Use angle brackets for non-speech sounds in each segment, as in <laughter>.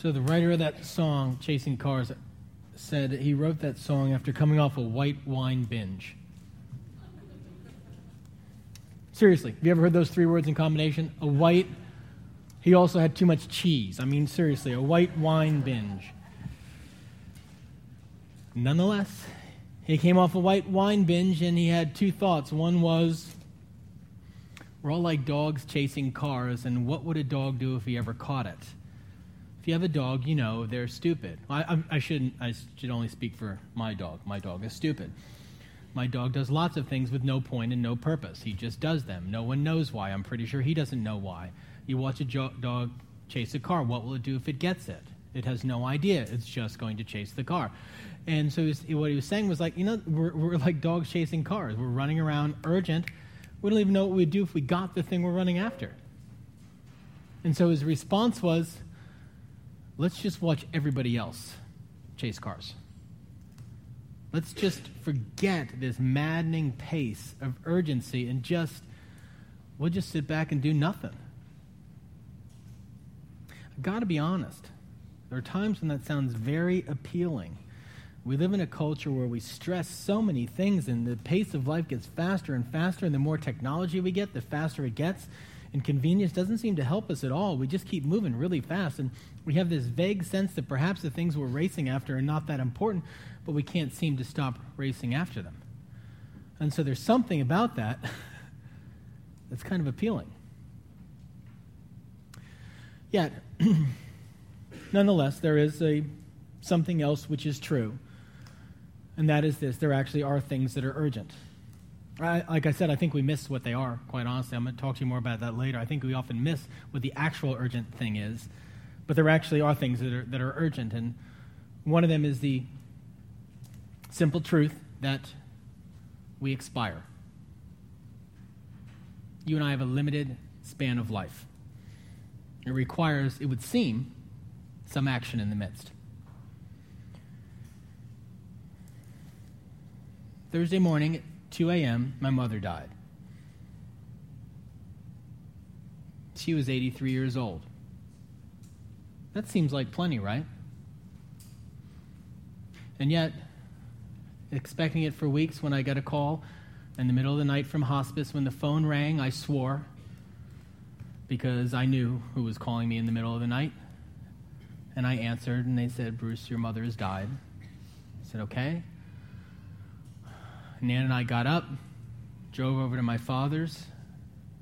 So the writer of that song, Chasing Cars, said he wrote that song after coming off a white wine binge. Seriously, have you ever heard those three words in combination? A white, he also had too much cheese. I mean, seriously, a white wine binge. Nonetheless, he came off a white wine binge and he had two thoughts. One was, we're all like dogs chasing cars, and what would a dog do if he ever caught it? If you have a dog, you know they're stupid. I, I, I shouldn't. I should only speak for my dog. My dog is stupid. My dog does lots of things with no point and no purpose. He just does them. No one knows why. I'm pretty sure he doesn't know why. You watch a jo- dog chase a car. What will it do if it gets it? It has no idea. It's just going to chase the car. And so what he was saying was like, you know, we're, we're like dogs chasing cars. We're running around urgent. We don't even know what we'd do if we got the thing we're running after. And so his response was, let's just watch everybody else chase cars. Let's just forget this maddening pace of urgency and just, we'll just sit back and do nothing. I've got to be honest. There are times when that sounds very appealing. We live in a culture where we stress so many things, and the pace of life gets faster and faster, and the more technology we get, the faster it gets. And convenience doesn't seem to help us at all. We just keep moving really fast, and we have this vague sense that perhaps the things we're racing after are not that important, but we can't seem to stop racing after them. And so there's something about that <laughs> that's kind of appealing. Yet, <clears throat> nonetheless, there is a, something else which is true, and that is this there actually are things that are urgent. I, like I said, I think we miss what they are, quite honestly. I'm going to talk to you more about that later. I think we often miss what the actual urgent thing is, but there actually are things that are, that are urgent. And one of them is the simple truth that we expire. You and I have a limited span of life. It requires, it would seem, some action in the midst. Thursday morning 2 a.m., my mother died. She was 83 years old. That seems like plenty, right? And yet, expecting it for weeks when I got a call in the middle of the night from hospice, when the phone rang, I swore because I knew who was calling me in the middle of the night. And I answered, and they said, Bruce, your mother has died. I said, okay. Nan and I got up, drove over to my father's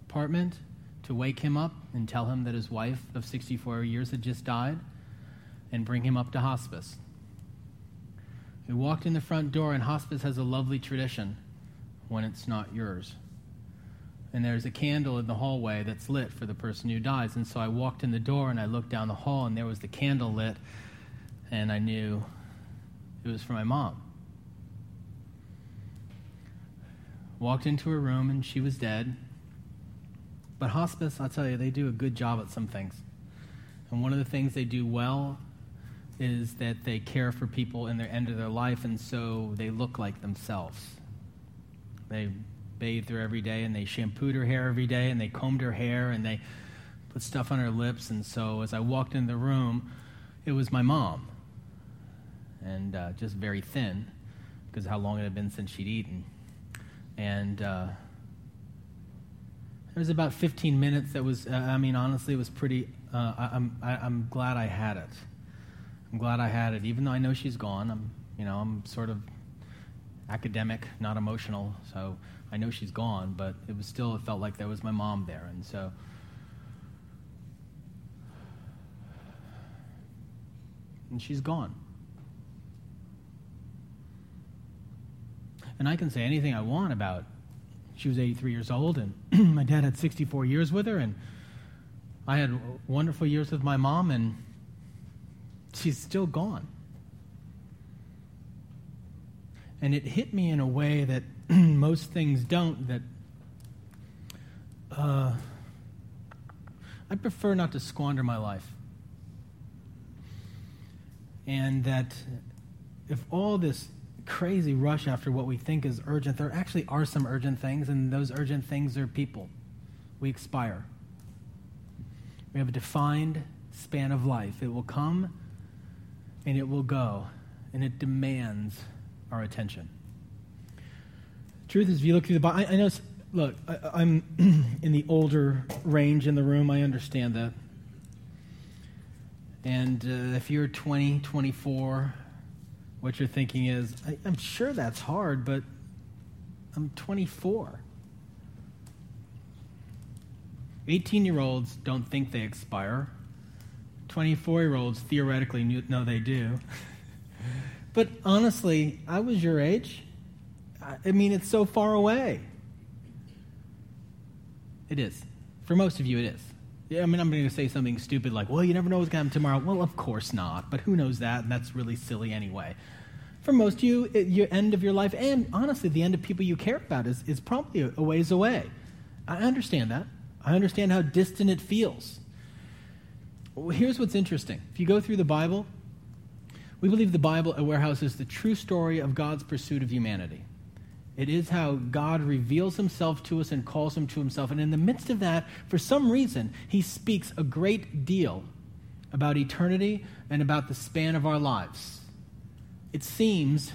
apartment to wake him up and tell him that his wife of 64 years had just died and bring him up to hospice. We walked in the front door, and hospice has a lovely tradition when it's not yours. And there's a candle in the hallway that's lit for the person who dies. And so I walked in the door and I looked down the hall, and there was the candle lit, and I knew it was for my mom. Walked into her room, and she was dead. But hospice, I'll tell you, they do a good job at some things. And one of the things they do well is that they care for people in their end of their life, and so they look like themselves. They bathed her every day, and they shampooed her hair every day, and they combed her hair, and they put stuff on her lips. And so as I walked in the room, it was my mom, and uh, just very thin because how long it had been since she'd eaten. And uh, it was about 15 minutes that was, uh, I mean, honestly, it was pretty, uh, I, I'm, I, I'm glad I had it. I'm glad I had it, even though I know she's gone. I'm, you know, I'm sort of academic, not emotional, so I know she's gone. But it was still, it felt like there was my mom there, and so. And she's gone. And I can say anything I want about. She was 83 years old, and <clears throat> my dad had 64 years with her, and I had wonderful years with my mom, and she's still gone. And it hit me in a way that <clears throat> most things don't, that uh, I prefer not to squander my life. And that if all this crazy rush after what we think is urgent, there actually are some urgent things, and those urgent things are people. We expire. We have a defined span of life. It will come and it will go, and it demands our attention. Truth is, if you look through the Bible, I, I know, look, I, am <clears throat> in the older range in the room, I understand that. And uh, if you're 20, 24, what you're thinking is, I, I'm sure that's hard, but I'm 24. 18 year olds don't think they expire. 24 year olds theoretically know they do. <laughs> but honestly, I was your age. I mean, it's so far away. It is. For most of you, it is. Yeah, I mean, I'm going to say something stupid like, well, you never know what's going to happen tomorrow. Well, of course not, but who knows that? And that's really silly anyway. For most of you, your end of your life, and honestly, the end of people you care about is, is probably a, a ways away. I understand that. I understand how distant it feels. Well, here's what's interesting. If you go through the Bible, we believe the Bible at Warehouse is the true story of God's pursuit of humanity. It is how God reveals himself to us and calls him to himself. And in the midst of that, for some reason, he speaks a great deal about eternity and about the span of our lives. It seems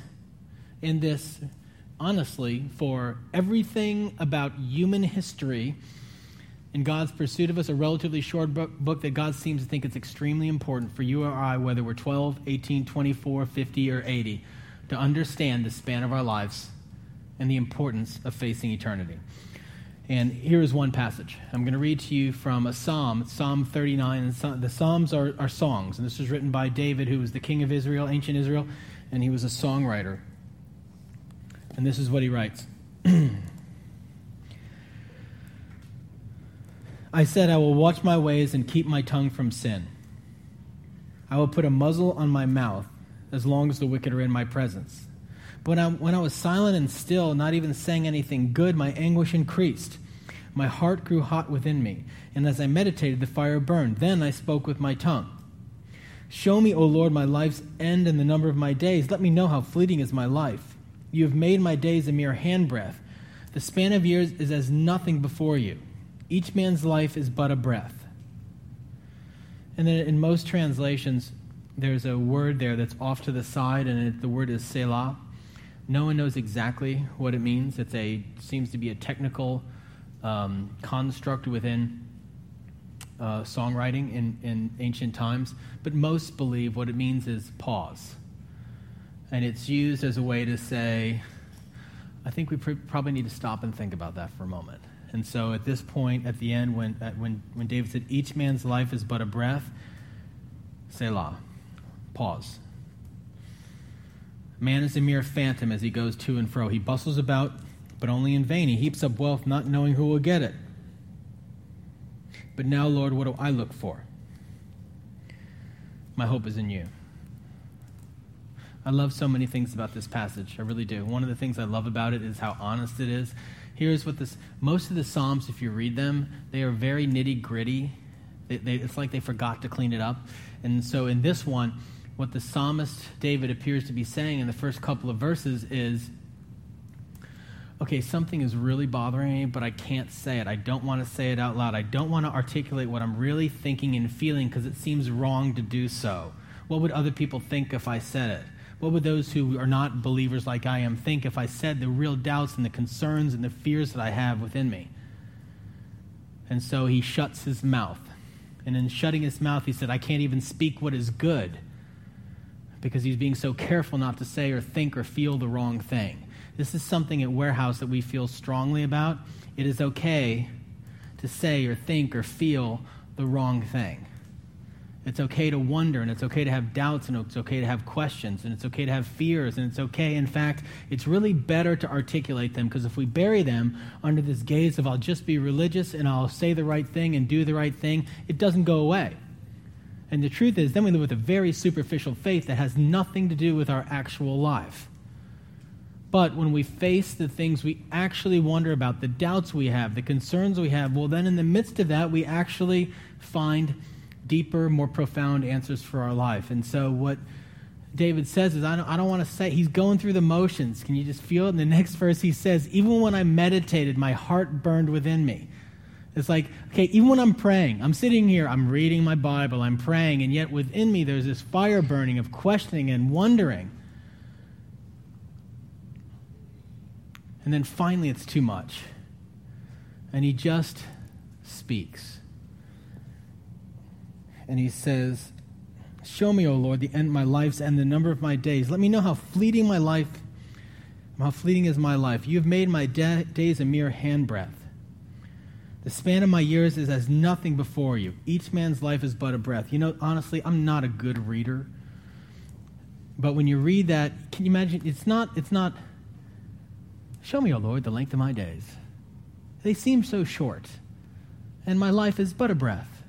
in this, honestly, for everything about human history in God's pursuit of us, a relatively short book, book, that God seems to think it's extremely important for you or I, whether we're 12, 18, 24, 50, or 80, to understand the span of our lives and the importance of facing eternity. And here is one passage. I'm going to read to you from a psalm, Psalm 39. The Psalms are, are songs, and this was written by David, who was the king of Israel, ancient Israel, and he was a songwriter. And this is what he writes. <clears throat> I said, I will watch my ways and keep my tongue from sin. I will put a muzzle on my mouth as long as the wicked are in my presence. But when I, when I was silent and still, not even saying anything good, my anguish increased. My heart grew hot within me, and as I meditated, the fire burned. Then I spoke with my tongue. Show me, O Lord, my life's end and the number of my days. Let me know how fleeting is my life. You have made my days a mere handbreadth. The span of years is as nothing before you. Each man's life is but a breath. And then in most translations, there's a word there that's off to the side, and it, the word is Selah. No one knows exactly what it means. It's a seems to be a technical um, construct within uh, songwriting in, in ancient times, but most believe what it means is pause. And it's used as a way to say, I think we pr- probably need to stop and think about that for a moment. And so at this point, at the end, when, when, when David said, Each man's life is but a breath, Selah. Pause. Man is a mere phantom as he goes to and fro. He bustles about, but only in vain. He heaps up wealth, not knowing who will get it. But now, Lord, what do I look for? My hope is in you. I love so many things about this passage. I really do. One of the things I love about it is how honest it is here's what this most of the Psalms, if you read them, they are very nitty gritty. it's like they forgot to clean it up. And so in this one, what the psalmist David appears to be saying in the first couple of verses is okay, something is really bothering me, but I can't say it. I don't want to say it out loud. I don't want to articulate what I'm really thinking and feeling because it seems wrong to do so. What would other people think if I said it? What would those who are not believers like I am think if I said the real doubts and the concerns and the fears that I have within me? And so he shuts his mouth. And in shutting his mouth, he said, I can't even speak what is good because he's being so careful not to say or think or feel the wrong thing. This is something at Warehouse that we feel strongly about. It is okay to say or think or feel the wrong thing. It's okay to wonder, and it's okay to have doubts, and it's okay to have questions, and it's okay to have fears, and it's okay. In fact, it's really better to articulate them because if we bury them under this gaze of I'll just be religious and I'll say the right thing and do the right thing, it doesn't go away. And the truth is, then we live with a very superficial faith that has nothing to do with our actual life. But when we face the things we actually wonder about, the doubts we have, the concerns we have, well, then in the midst of that, we actually find deeper, more profound answers for our life. And so, what David says is, I don't, I don't want to say, he's going through the motions. Can you just feel it? In the <laughs> next verse, he says, Even when I meditated, my heart burned within me. It's like, okay, even when I'm praying, I'm sitting here, I'm reading my Bible, I'm praying, and yet within me there's this fire burning of questioning and wondering. And then finally it's too much. And he just speaks. And he says, Show me, O Lord, the end of my life's and the number of my days. Let me know how fleeting my life, how fleeting is my life. You have made my de- days a mere handbreadth. The span of my years is as nothing before you. Each man's life is but a breath. You know, honestly, I'm not a good reader. But when you read that, can you imagine? It's not, it's not, show me, O Lord, the length of my days. They seem so short, and my life is but a breath.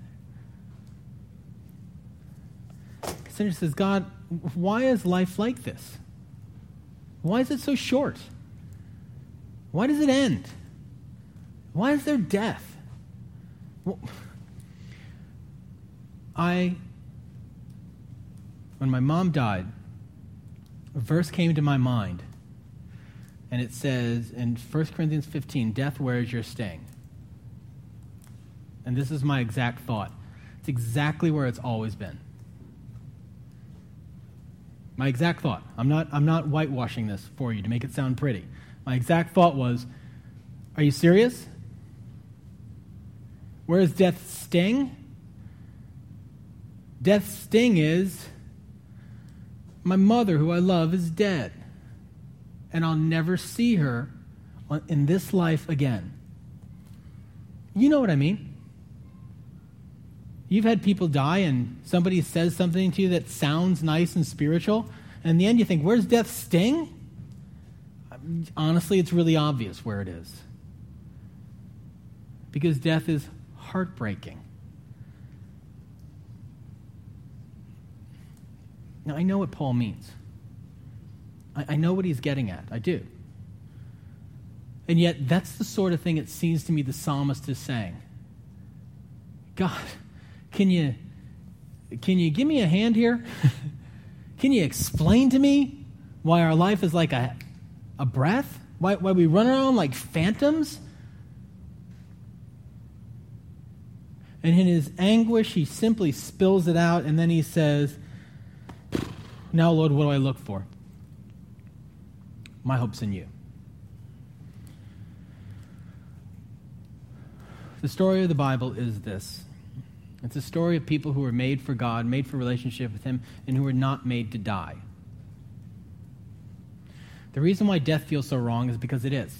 Sinner says, God, why is life like this? Why is it so short? Why does it end? Why is there death? Well, I, when my mom died, a verse came to my mind, and it says in 1 Corinthians 15, Death, where is your sting? And this is my exact thought. It's exactly where it's always been. My exact thought. I'm not, I'm not whitewashing this for you to make it sound pretty. My exact thought was Are you serious? Where is death's sting? Death's sting is my mother, who I love, is dead, and I'll never see her in this life again. You know what I mean? You've had people die, and somebody says something to you that sounds nice and spiritual, and in the end you think, Where's death's sting? Honestly, it's really obvious where it is. Because death is heartbreaking. Now, I know what Paul means. I, I, know what he's getting at. I do. And yet, that's the sort of thing it seems to me the psalmist is saying. God, can you, can you give me a hand here? <laughs> can you explain to me why our life is like a, a breath? Why, why we run around like phantoms? And in his anguish, he simply spills it out, and then he says, Now, Lord, what do I look for? My hope's in you. The story of the Bible is this it's a story of people who were made for God, made for relationship with Him, and who were not made to die. The reason why death feels so wrong is because it is.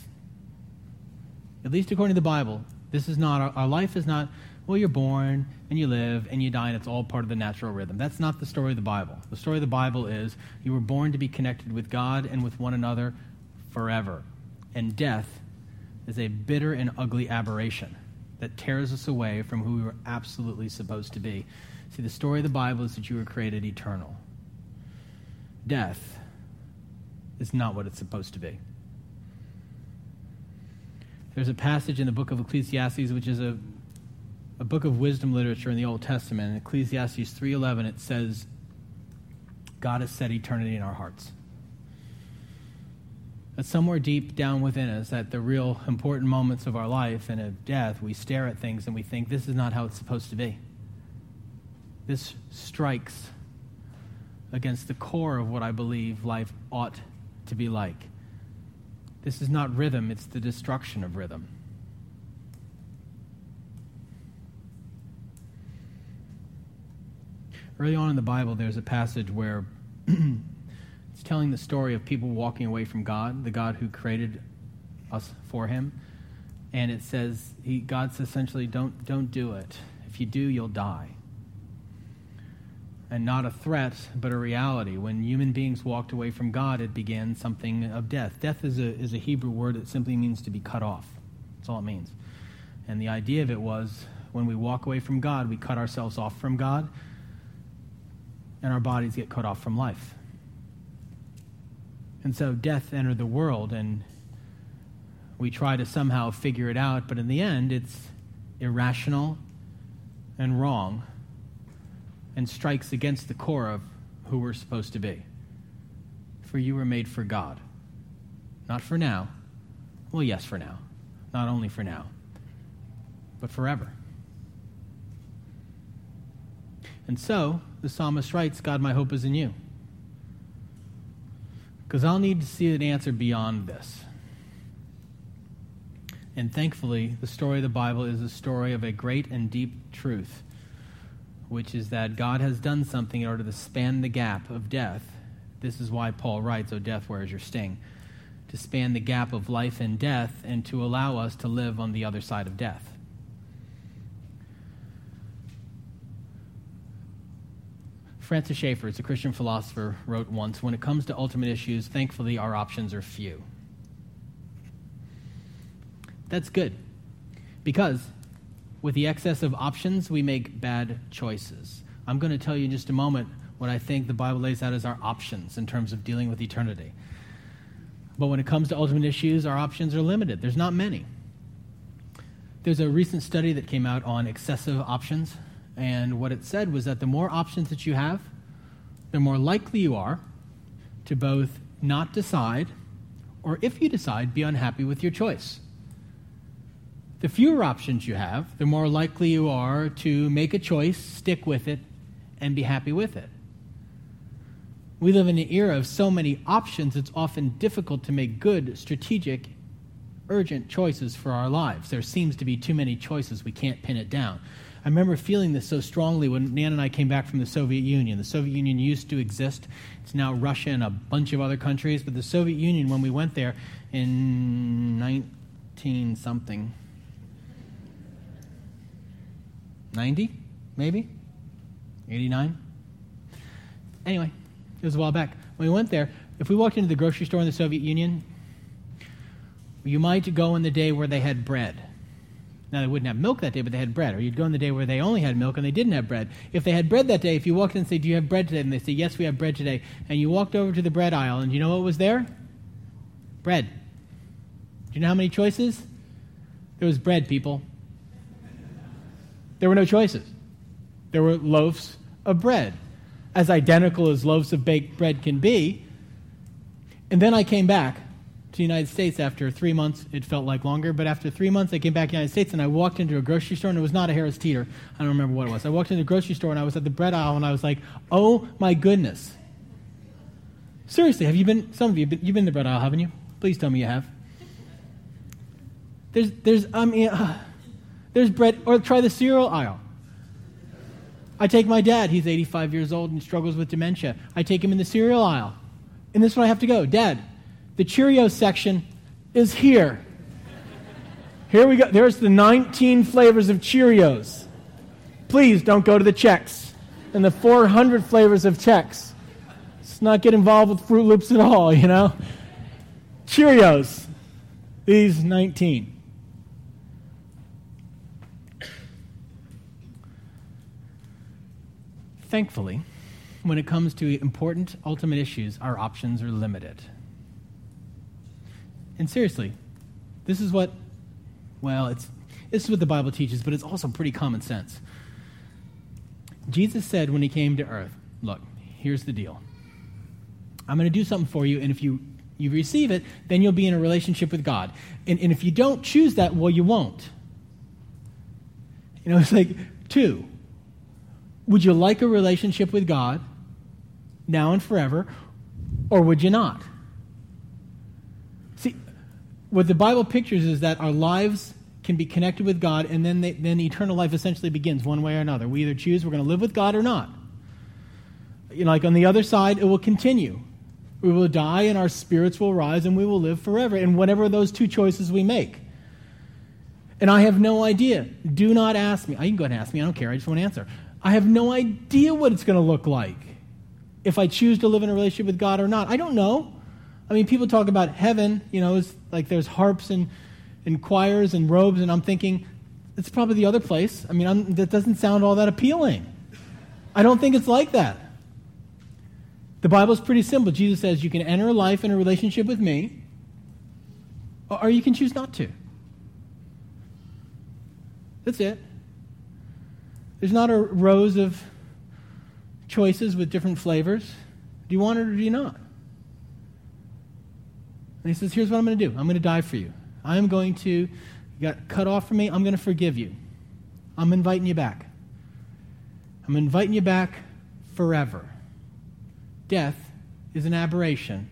At least according to the Bible, this is not, our, our life is not well, you're born and you live and you die, and it's all part of the natural rhythm. That's not the story of the Bible. The story of the Bible is you were born to be connected with God and with one another forever. And death is a bitter and ugly aberration that tears us away from who we were absolutely supposed to be. See, the story of the Bible is that you were created eternal. Death is not what it's supposed to be. There's a passage in the book of Ecclesiastes, which is a a book of wisdom literature in the Old Testament. In Ecclesiastes 3:11 it says God has set eternity in our hearts. That somewhere deep down within us, at the real important moments of our life and of death, we stare at things and we think this is not how it's supposed to be. This strikes against the core of what I believe life ought to be like. This is not rhythm, it's the destruction of rhythm. Early on in the Bible, there's a passage where <clears throat> it's telling the story of people walking away from God, the God who created us for Him. And it says, he, God says essentially, don't, don't do it. If you do, you'll die. And not a threat, but a reality. When human beings walked away from God, it began something of death. Death is a, is a Hebrew word that simply means to be cut off. That's all it means. And the idea of it was when we walk away from God, we cut ourselves off from God and our bodies get cut off from life. And so death entered the world, and we try to somehow figure it out, but in the end, it's irrational and wrong and strikes against the core of who we're supposed to be. For you were made for God, not for now. Well, yes, for now. Not only for now. but forever. And so, the psalmist writes, God, my hope is in you. Because I'll need to see an answer beyond this. And thankfully, the story of the Bible is a story of a great and deep truth, which is that God has done something in order to span the gap of death. This is why Paul writes, O death, where is your sting? To span the gap of life and death and to allow us to live on the other side of death. Francis Schaeffer, it's a Christian philosopher, wrote once When it comes to ultimate issues, thankfully our options are few. That's good. Because with the excess of options, we make bad choices. I'm going to tell you in just a moment what I think the Bible lays out as our options in terms of dealing with eternity. But when it comes to ultimate issues, our options are limited. There's not many. There's a recent study that came out on excessive options, and what it said was that the more options that you have, the more likely you are to both not decide, or if you decide, be unhappy with your choice. The fewer options you have, the more likely you are to make a choice, stick with it, and be happy with it. We live in an era of so many options, it's often difficult to make good, strategic, urgent choices for our lives. There seems to be too many choices, we can't pin it down. I remember feeling this so strongly when Nan and I came back from the Soviet Union. The Soviet Union used to exist. It's now Russia and a bunch of other countries. But the Soviet Union, when we went there in 19 something, 90, maybe? 89? Anyway, it was a while back. When we went there, if we walked into the grocery store in the Soviet Union, you might go in the day where they had bread. Now, they wouldn't have milk that day, but they had bread. Or you'd go in the day where they only had milk and they didn't have bread. If they had bread that day, if you walked in and say, Do you have bread today? And they say, Yes, we have bread today. And you walked over to the bread aisle, and you know what was there? Bread. Do you know how many choices? There was bread, people. There were no choices. There were loaves of bread, as identical as loaves of baked bread can be. And then I came back to the United States after three months. It felt like longer, but after three months, I came back to the United States and I walked into a grocery store, and it was not a Harris Teeter. I don't remember what it was. I walked into a grocery store and I was at the bread aisle, and I was like, oh my goodness. Seriously, have you been, some of you, you've been to the bread aisle, haven't you? Please tell me you have. There's, there's, I mean, uh, there's bread, or try the cereal aisle. I take my dad, he's 85 years old and struggles with dementia. I take him in the cereal aisle. And this is where I have to go. Dad, the Cheerios section is here. Here we go. There's the 19 flavors of Cheerios. Please don't go to the Chex and the 400 flavors of Chex. Let's not get involved with Froot Loops at all, you know? Cheerios. These 19. Thankfully, when it comes to important ultimate issues, our options are limited. And seriously, this is what, well, it's, this is what the Bible teaches, but it's also pretty common sense. Jesus said when he came to earth, Look, here's the deal. I'm going to do something for you, and if you, you receive it, then you'll be in a relationship with God. And, and if you don't choose that, well, you won't. You know, it's like two. Would you like a relationship with God now and forever, or would you not? What the Bible pictures is that our lives can be connected with God, and then, they, then eternal life essentially begins one way or another. We either choose we're going to live with God or not. You know, like on the other side, it will continue. We will die, and our spirits will rise, and we will live forever. And whatever those two choices we make. And I have no idea. Do not ask me. I can go ahead and ask me. I don't care. I just want to answer. I have no idea what it's going to look like if I choose to live in a relationship with God or not. I don't know. I mean, people talk about heaven, you know, it's like there's harps and, and choirs and robes, and I'm thinking, it's probably the other place. I mean, I'm, that doesn't sound all that appealing. I don't think it's like that. The Bible's pretty simple. Jesus says you can enter life in a relationship with me, or you can choose not to. That's it. There's not a rows of choices with different flavors. Do you want it or do you not? And he says, Here's what I'm going to do I'm going to die for you. I am going to, you got cut off from me, I'm going to forgive you. I'm inviting you back. I'm inviting you back forever. Death is an aberration.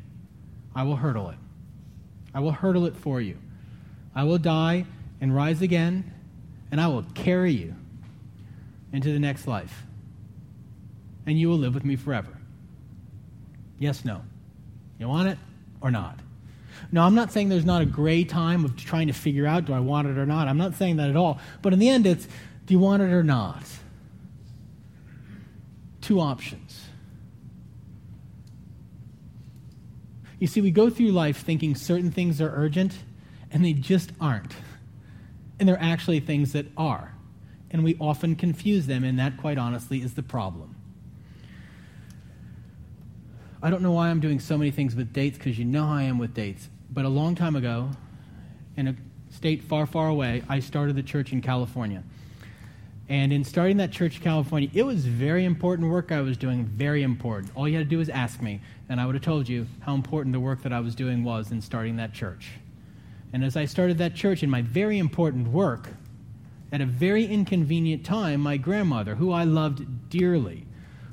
I will hurdle it. I will hurdle it for you. I will die and rise again, and I will carry you into the next life. And you will live with me forever. Yes, no. You want it or not? Now, I'm not saying there's not a gray time of trying to figure out do I want it or not. I'm not saying that at all. But in the end, it's do you want it or not? Two options. You see, we go through life thinking certain things are urgent, and they just aren't. And they're actually things that are. And we often confuse them, and that, quite honestly, is the problem. I don't know why I'm doing so many things with dates, because you know I am with dates. But a long time ago, in a state far, far away, I started the church in California. And in starting that church in California, it was very important work I was doing, very important. All you had to do was ask me, and I would have told you how important the work that I was doing was in starting that church. And as I started that church in my very important work, at a very inconvenient time, my grandmother, who I loved dearly,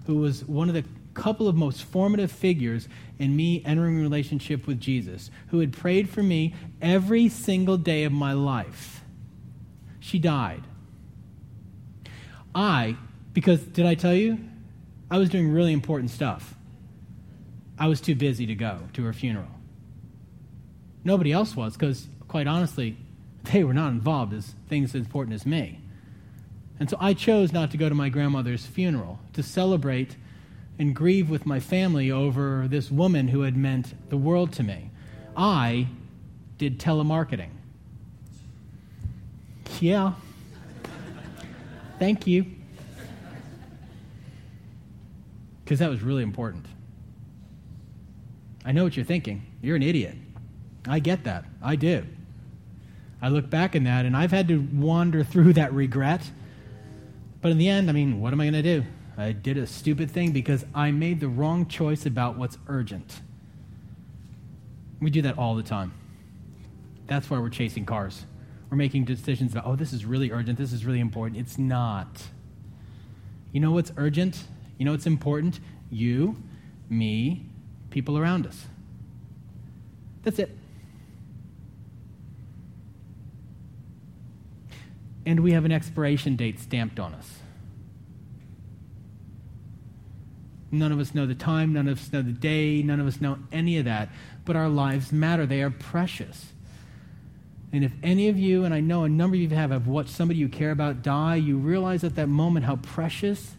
who was one of the couple of most formative figures in me entering a relationship with Jesus, who had prayed for me every single day of my life, she died. I, because did I tell you? I was doing really important stuff. I was too busy to go to her funeral. Nobody else was, because quite honestly, they were not involved as things as important as me. And so I chose not to go to my grandmother's funeral to celebrate and grieve with my family over this woman who had meant the world to me. I did telemarketing. Yeah, Thank you. Because that was really important. I know what you're thinking. You're an idiot. I get that. I do. I look back in that, and I've had to wander through that regret. But in the end, I mean, what am I going to do? I did a stupid thing because I made the wrong choice about what's urgent. We do that all the time. That's why we're chasing cars. We're making decisions about, oh, this is really urgent, this is really important. It's not. You know what's urgent? You know what's important? You, me, people around us. That's it. And we have an expiration date stamped on us. None of us know the time, none of us know the day, none of us know any of that. But our lives matter, they are precious. And if any of you, and I know a number of you have, have watched somebody you care about die, you realize at that moment how precious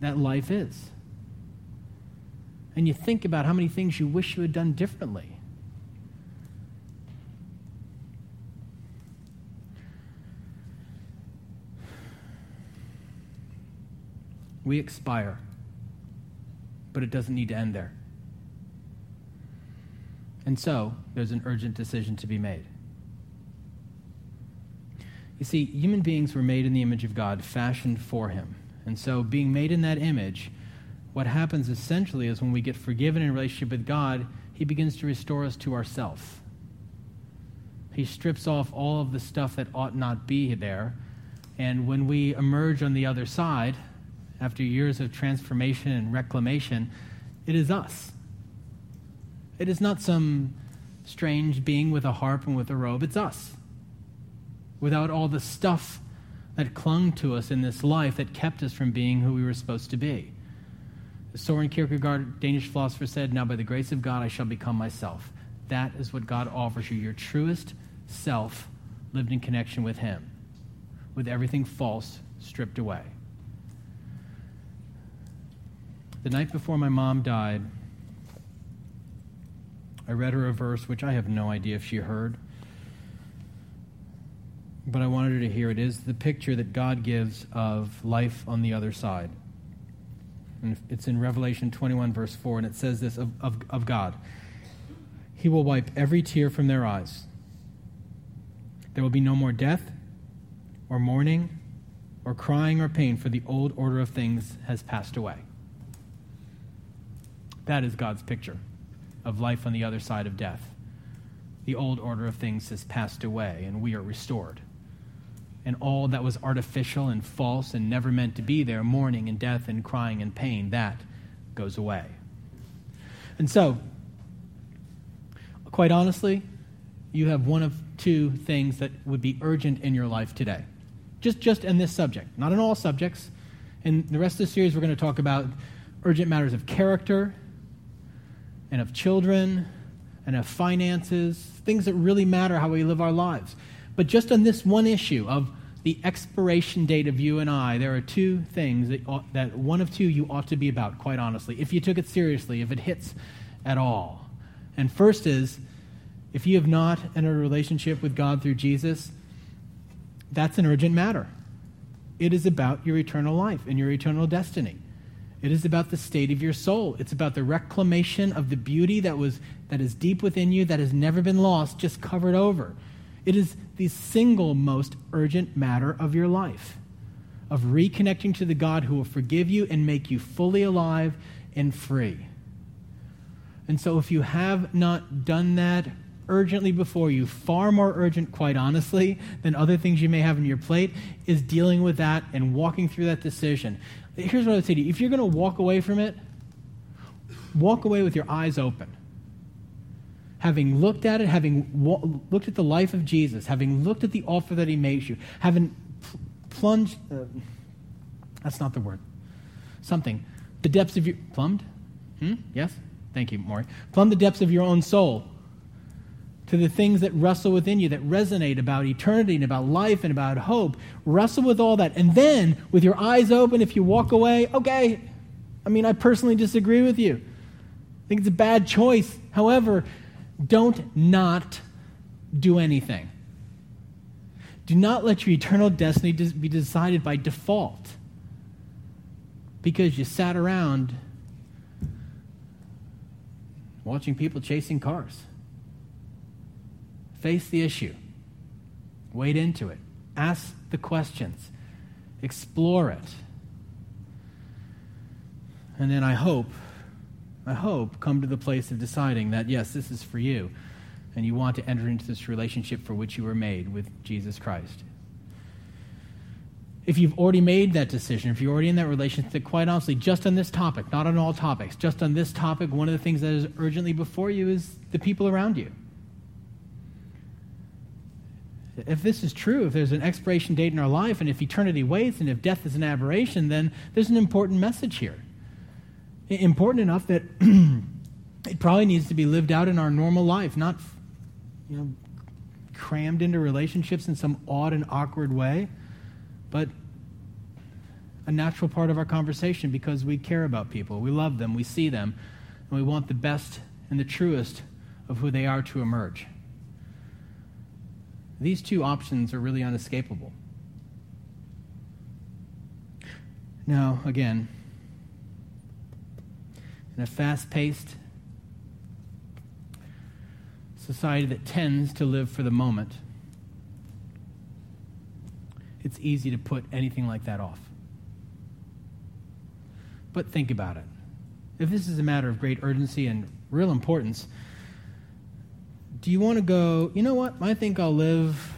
that life is. And you think about how many things you wish you had done differently. We expire, but it doesn't need to end there. And so, there's an urgent decision to be made. You see, human beings were made in the image of God, fashioned for Him. And so, being made in that image, what happens essentially is when we get forgiven in relationship with God, He begins to restore us to ourself. He strips off all of the stuff that ought not be there. And when we emerge on the other side, after years of transformation and reclamation, it is us. It is not some strange being with a harp and with a robe, it's us without all the stuff that clung to us in this life that kept us from being who we were supposed to be. Soren Kierkegaard, Danish philosopher, said, Now by the grace of God I shall become myself. That is what God offers you, your truest self lived in connection with Him, with everything false stripped away. The night before my mom died, I read her a verse which I have no idea if she heard but I wanted her to hear it is the picture that God gives of life on the other side. And it's in Revelation 21, verse 4, and it says this of, of, of God He will wipe every tear from their eyes. There will be no more death, or mourning, or crying, or pain, for the old order of things has passed away. That is God's picture of life on the other side of death. The old order of things has passed away, and we are restored and all that was artificial and false and never meant to be there, mourning and death and crying and pain, that goes away. And so, quite honestly, you have one of two things that would be urgent in your life today. Just, just in this subject, not in all subjects. In the rest of the series, we're going to talk about urgent matters of character and of children and of finances, things that really matter how we live our lives. But just on this one issue of the expiration date of you and I, there are two things that, ought, that one of two you ought to be about, quite honestly, if you took it seriously, if it hits at all. And first is, if you have not entered a relationship with God through Jesus, that's an urgent matter. It is about your eternal life and your eternal destiny. It is about the state of your soul. It's about the reclamation of the beauty that was that is deep within you that has never been lost, just covered over. It is the single most urgent matter of your life of reconnecting to the God who will forgive you and make you fully alive and free. And so, if you have not done that urgently before you, far more urgent, quite honestly, than other things you may have on your plate, is dealing with that and walking through that decision. Here's what I would say to you if you're going to walk away from it, walk away with your eyes open having looked at it, having wa- looked at the life of Jesus, having looked at the offer that he makes you, having pl- plunged, uh, that's not the word, something, the depths of your, plumbed? Hmm? Yes? Thank you, Maury. Plumb the depths of your own soul to the things that wrestle within you, that resonate about eternity and about life and about hope. Wrestle with all that. And then, with your eyes open, if you walk away, okay, I mean, I personally disagree with you. I think it's a bad choice. However, don't not do anything. Do not let your eternal destiny be decided by default because you sat around watching people chasing cars. Face the issue, wade into it, ask the questions, explore it. And then I hope I hope, come to the place of deciding that, yes, this is for you, and you want to enter into this relationship for which you were made with Jesus Christ. If you've already made that decision, if you're already in that relationship, quite honestly, just on this topic, not on all topics, just on this topic, one of the things that is urgently before you is the people around you. If this is true, if there's an expiration date in our life, and if eternity waits, and if death is an aberration, then there's an important message here. Important enough that <clears throat> it probably needs to be lived out in our normal life, not you know crammed into relationships in some odd and awkward way, but a natural part of our conversation because we care about people, we love them, we see them, and we want the best and the truest of who they are to emerge. These two options are really unescapable. Now, again, in a fast paced society that tends to live for the moment, it's easy to put anything like that off. But think about it. If this is a matter of great urgency and real importance, do you want to go, you know what? I think I'll live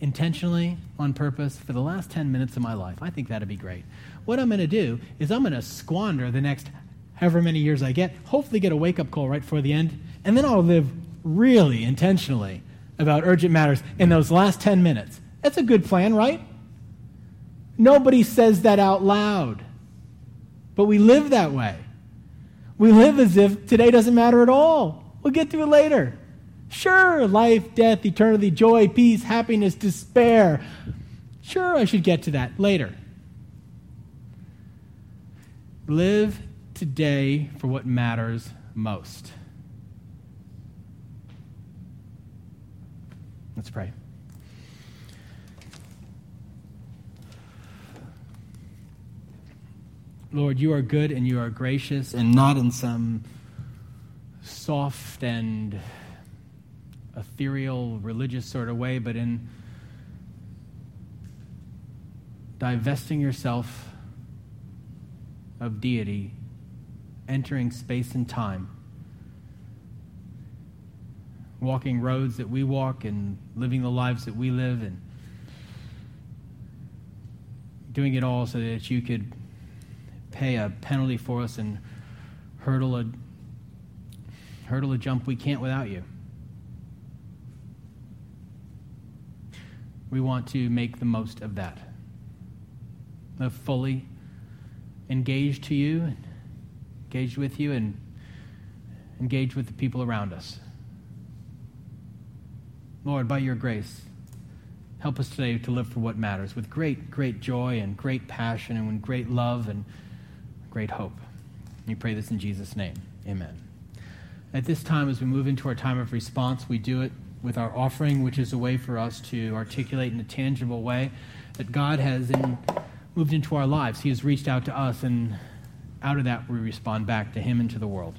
intentionally on purpose for the last 10 minutes of my life. I think that'd be great. What I'm going to do is I'm going to squander the next however many years I get, hopefully get a wake up call right before the end, and then I'll live really intentionally about urgent matters in those last 10 minutes. That's a good plan, right? Nobody says that out loud. But we live that way. We live as if today doesn't matter at all. We'll get to it later. Sure, life, death, eternity, joy, peace, happiness, despair. Sure, I should get to that later. Live today for what matters most. Let's pray. Lord, you are good and you are gracious, and not in some soft and ethereal religious sort of way, but in divesting yourself of deity entering space and time, walking roads that we walk and living the lives that we live, and doing it all so that you could pay a penalty for us and hurdle a hurdle a jump we can't without you. We want to make the most of that. Live fully engaged to you, engaged with you, and engaged with the people around us. Lord, by your grace, help us today to live for what matters with great, great joy and great passion and with great love and great hope. We pray this in Jesus' name. Amen. At this time, as we move into our time of response, we do it with our offering, which is a way for us to articulate in a tangible way that God has in, moved into our lives. He has reached out to us, and out of that, we respond back to Him and to the world.